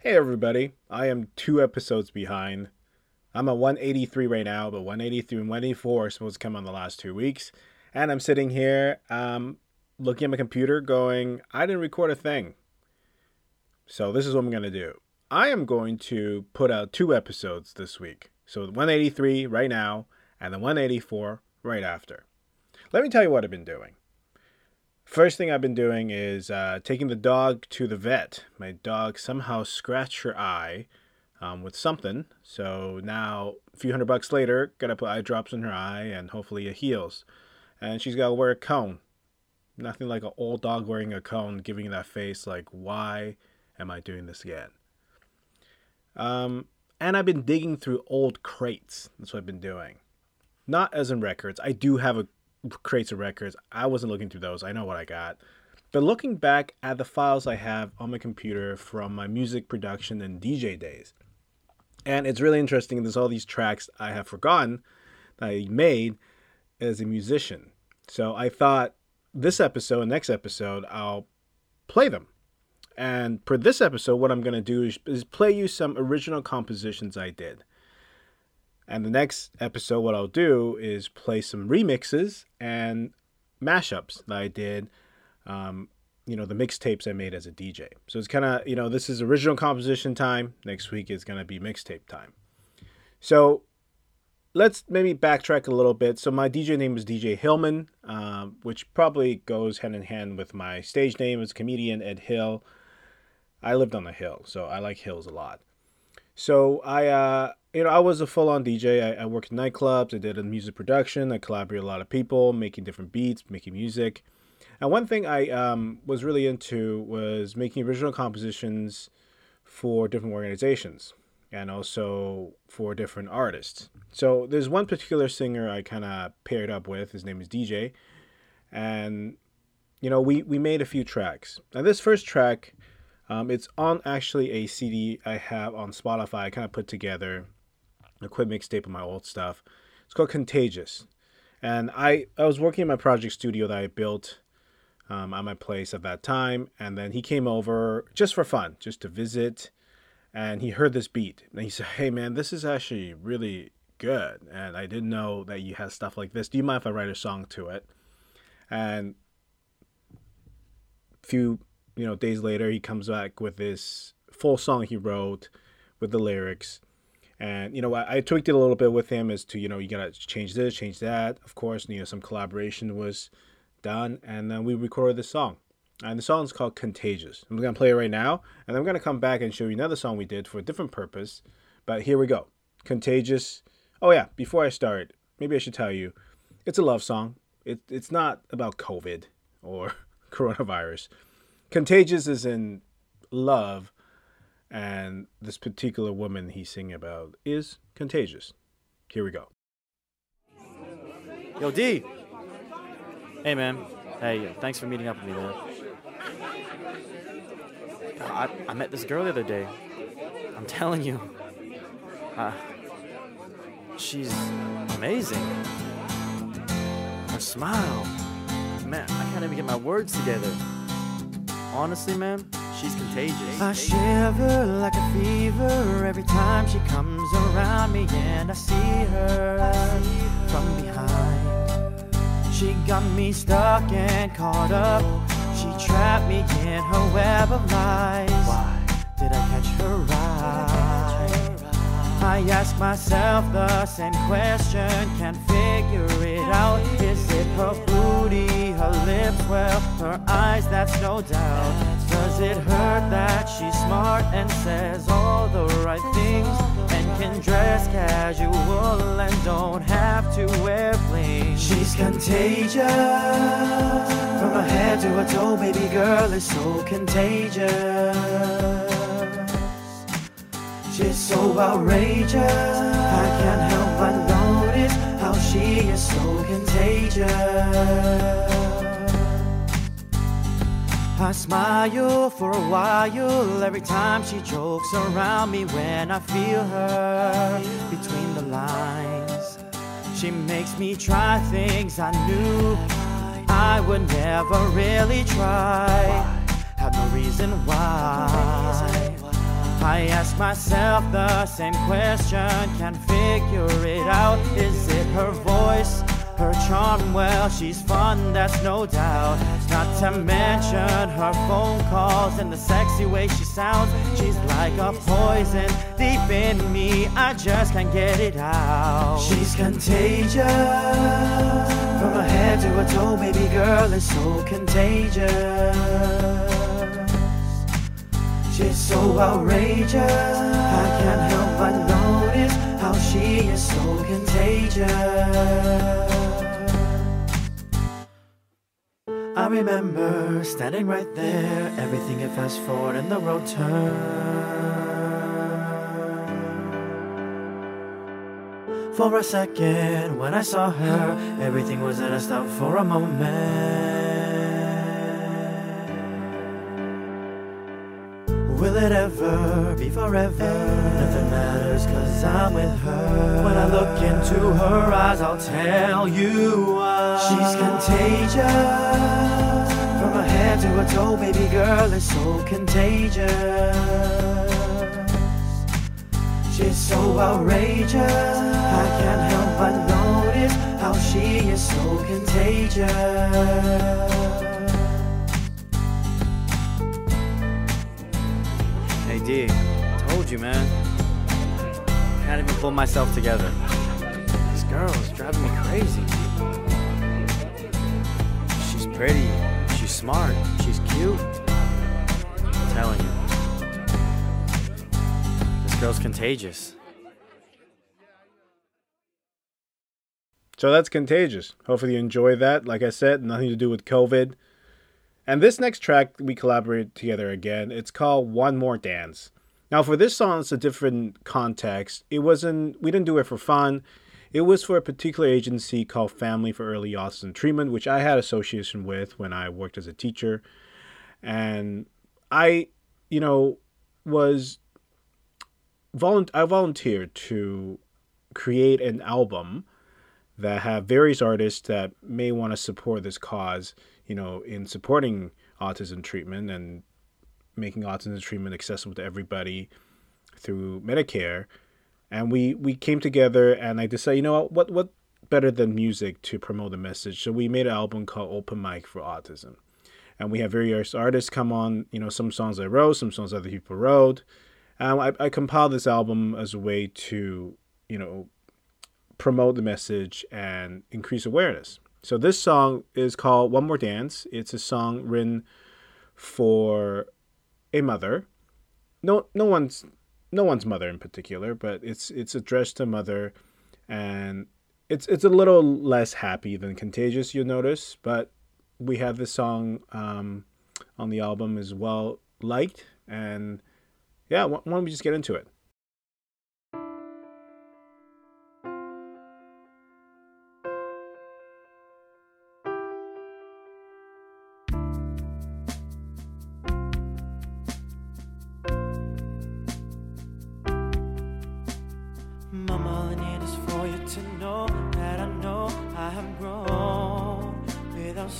Hey everybody, I am two episodes behind. I'm at 183 right now, but 183 and 184 are supposed to come on the last two weeks. And I'm sitting here um, looking at my computer going, I didn't record a thing. So this is what I'm going to do. I am going to put out two episodes this week. So 183 right now and the 184 right after. Let me tell you what I've been doing. First thing I've been doing is uh, taking the dog to the vet. My dog somehow scratched her eye um, with something. So now, a few hundred bucks later, gotta put eye drops in her eye and hopefully it heals. And she's gotta wear a cone. Nothing like an old dog wearing a cone, giving that face like, why am I doing this again? Um, and I've been digging through old crates. That's what I've been doing. Not as in records. I do have a crates of records. I wasn't looking through those. I know what I got. But looking back at the files I have on my computer from my music production and DJ days, and it's really interesting. There's all these tracks I have forgotten that I made as a musician. So I thought this episode, next episode, I'll play them. And for this episode, what I'm going to do is, is play you some original compositions I did. And the next episode, what I'll do is play some remixes and mashups that I did. Um, you know, the mixtapes I made as a DJ. So it's kind of, you know, this is original composition time. Next week is going to be mixtape time. So let's maybe backtrack a little bit. So my DJ name is DJ Hillman, um, which probably goes hand in hand with my stage name as comedian Ed Hill. I lived on the hill, so I like hills a lot. So I, uh, you know, I was a full-on DJ. I, I worked in nightclubs. I did a music production. I collaborated with a lot of people, making different beats, making music. And one thing I um, was really into was making original compositions for different organizations and also for different artists. So there's one particular singer I kind of paired up with. His name is DJ, and you know we we made a few tracks. Now this first track, um, it's on actually a CD I have on Spotify. I kind of put together a quick mixtape of my old stuff. It's called Contagious, and I I was working in my project studio that I built. Um, at my place at that time, and then he came over just for fun, just to visit and he heard this beat and he said hey man this is actually really good and i didn't know that you had stuff like this do you mind if i write a song to it and a few you know days later he comes back with this full song he wrote with the lyrics and you know I, I tweaked it a little bit with him as to you know you gotta change this change that of course you know some collaboration was done and then we recorded this song and the song is called Contagious. I'm to play it right now, and I'm to come back and show you another song we did for a different purpose. But here we go. Contagious. Oh, yeah, before I start, maybe I should tell you it's a love song. It, it's not about COVID or coronavirus. Contagious is in love, and this particular woman he's singing about is contagious. Here we go. Yo, D. Hey, man. Hey, thanks for meeting up with me, man. I, I met this girl the other day. I'm telling you. Uh, she's amazing. Her smile. Man, I can't even get my words together. Honestly, man, she's contagious. I shiver like a fever every time she comes around me and I see her from behind. She got me stuck and caught up she trapped me in her web of lies. Why did I catch her eye? I ask myself the same question, can't figure it out. Is it her booty, her lips, well, her eyes, that's no doubt. Does it hurt that she's smart and says all the right things and can dress casual and don't have to wear bling? She's contagious. From her head to her toe, baby girl is so contagious. She's so outrageous. I can't help but notice how she is so contagious. I smile for a while every time she jokes around me when I feel her between the lines. She makes me try things I knew I would never really try. Have no reason why. I ask myself the same question, can't figure it out. Is it her voice, her charm? Well, she's fun, that's no doubt. Not to mention her phone calls and the sexy way she sounds. She's like a poison deep in me, I just can't get it out. She's contagious. From her head to her toe, baby girl is so contagious. She's so outrageous. I can't help but notice how she is so contagious. I remember standing right there, everything had fast forward and the road turned. For a second, when I saw her, everything was at a stop for a moment. It ever be forever? Nothing matters cause I'm with her. When I look into her eyes, I'll tell you why. She's contagious. From her head to her toe, baby girl is so contagious. She's so outrageous. I can't help but notice how she is so contagious. Hey D, told you, man. Can't even pull myself together. This girl is driving me crazy. She's pretty, she's smart, she's cute. I'm telling you. This girl's contagious. So that's contagious. Hopefully you enjoy that. Like I said, nothing to do with COVID. And this next track we collaborated together again. It's called One More Dance. Now for this song, it's a different context. It wasn't we didn't do it for fun. It was for a particular agency called Family for Early Autism Treatment, which I had association with when I worked as a teacher. And I, you know, was volunt- I volunteered to create an album that have various artists that may want to support this cause, you know, in supporting autism treatment and making autism treatment accessible to everybody through Medicare. And we we came together and I decided, you know what, what better than music to promote the message? So we made an album called Open Mic for Autism. And we have various artists come on, you know, some songs I wrote, some songs other people wrote. And I, I compiled this album as a way to, you know, promote the message and increase awareness. So this song is called One More Dance. It's a song written for a mother. No no one's no one's mother in particular, but it's it's addressed to mother and it's it's a little less happy than Contagious, you'll notice, but we have this song um, on the album as well liked and yeah, why don't we just get into it?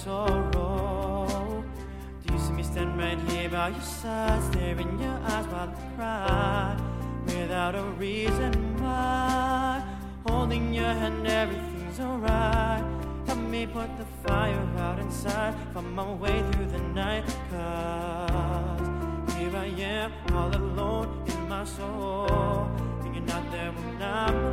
Sorrow. Do you see me stand right here by your side, staring in your eyes while I cry without a reason why? Holding your hand, everything's alright. Help me put the fire out inside, find my way through the night. Cause here I am, all alone in my soul. Hanging out there when I'm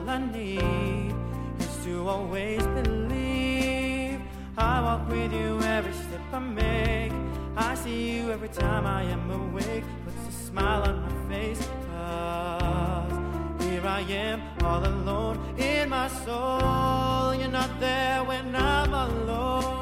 All I need is to always believe. I walk with you every step I make. I see you every time I am awake. Puts a smile on my face. Cause here I am, all alone in my soul. You're not there when I'm alone.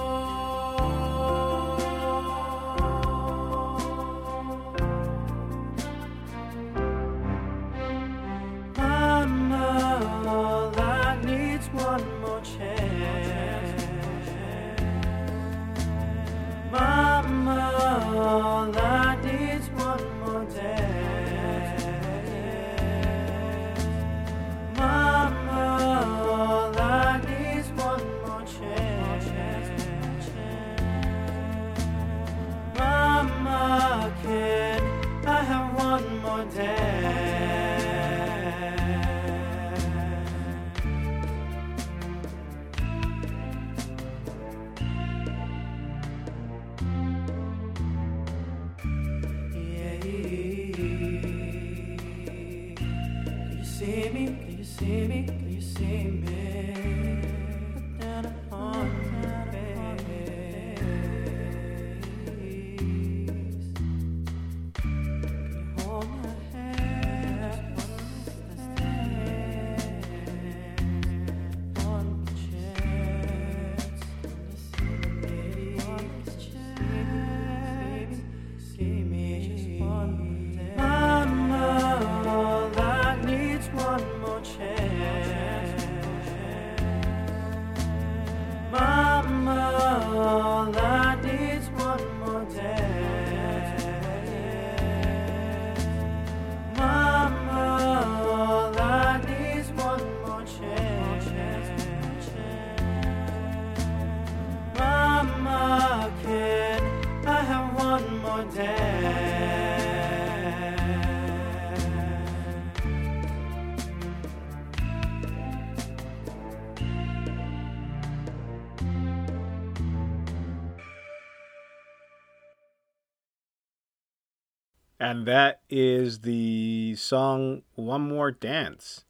And that is the song One More Dance.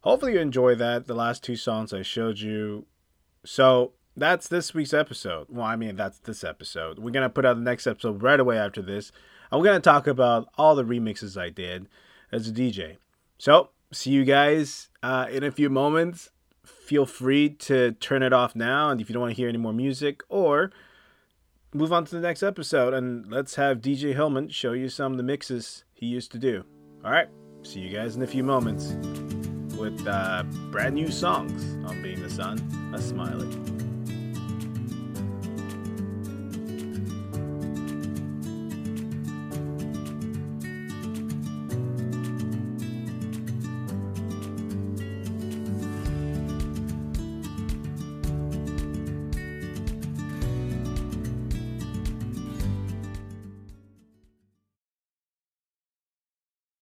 Hopefully, you enjoy that. The last two songs I showed you. So, that's this week's episode. Well, I mean, that's this episode. We're going to put out the next episode right away after this. I'm going to talk about all the remixes I did as a DJ. So, see you guys uh, in a few moments. Feel free to turn it off now. And if you don't want to hear any more music, or move on to the next episode and let's have DJ Hillman show you some of the mixes he used to do. All right, see you guys in a few moments with uh, brand new songs on Being the Son of Smiley.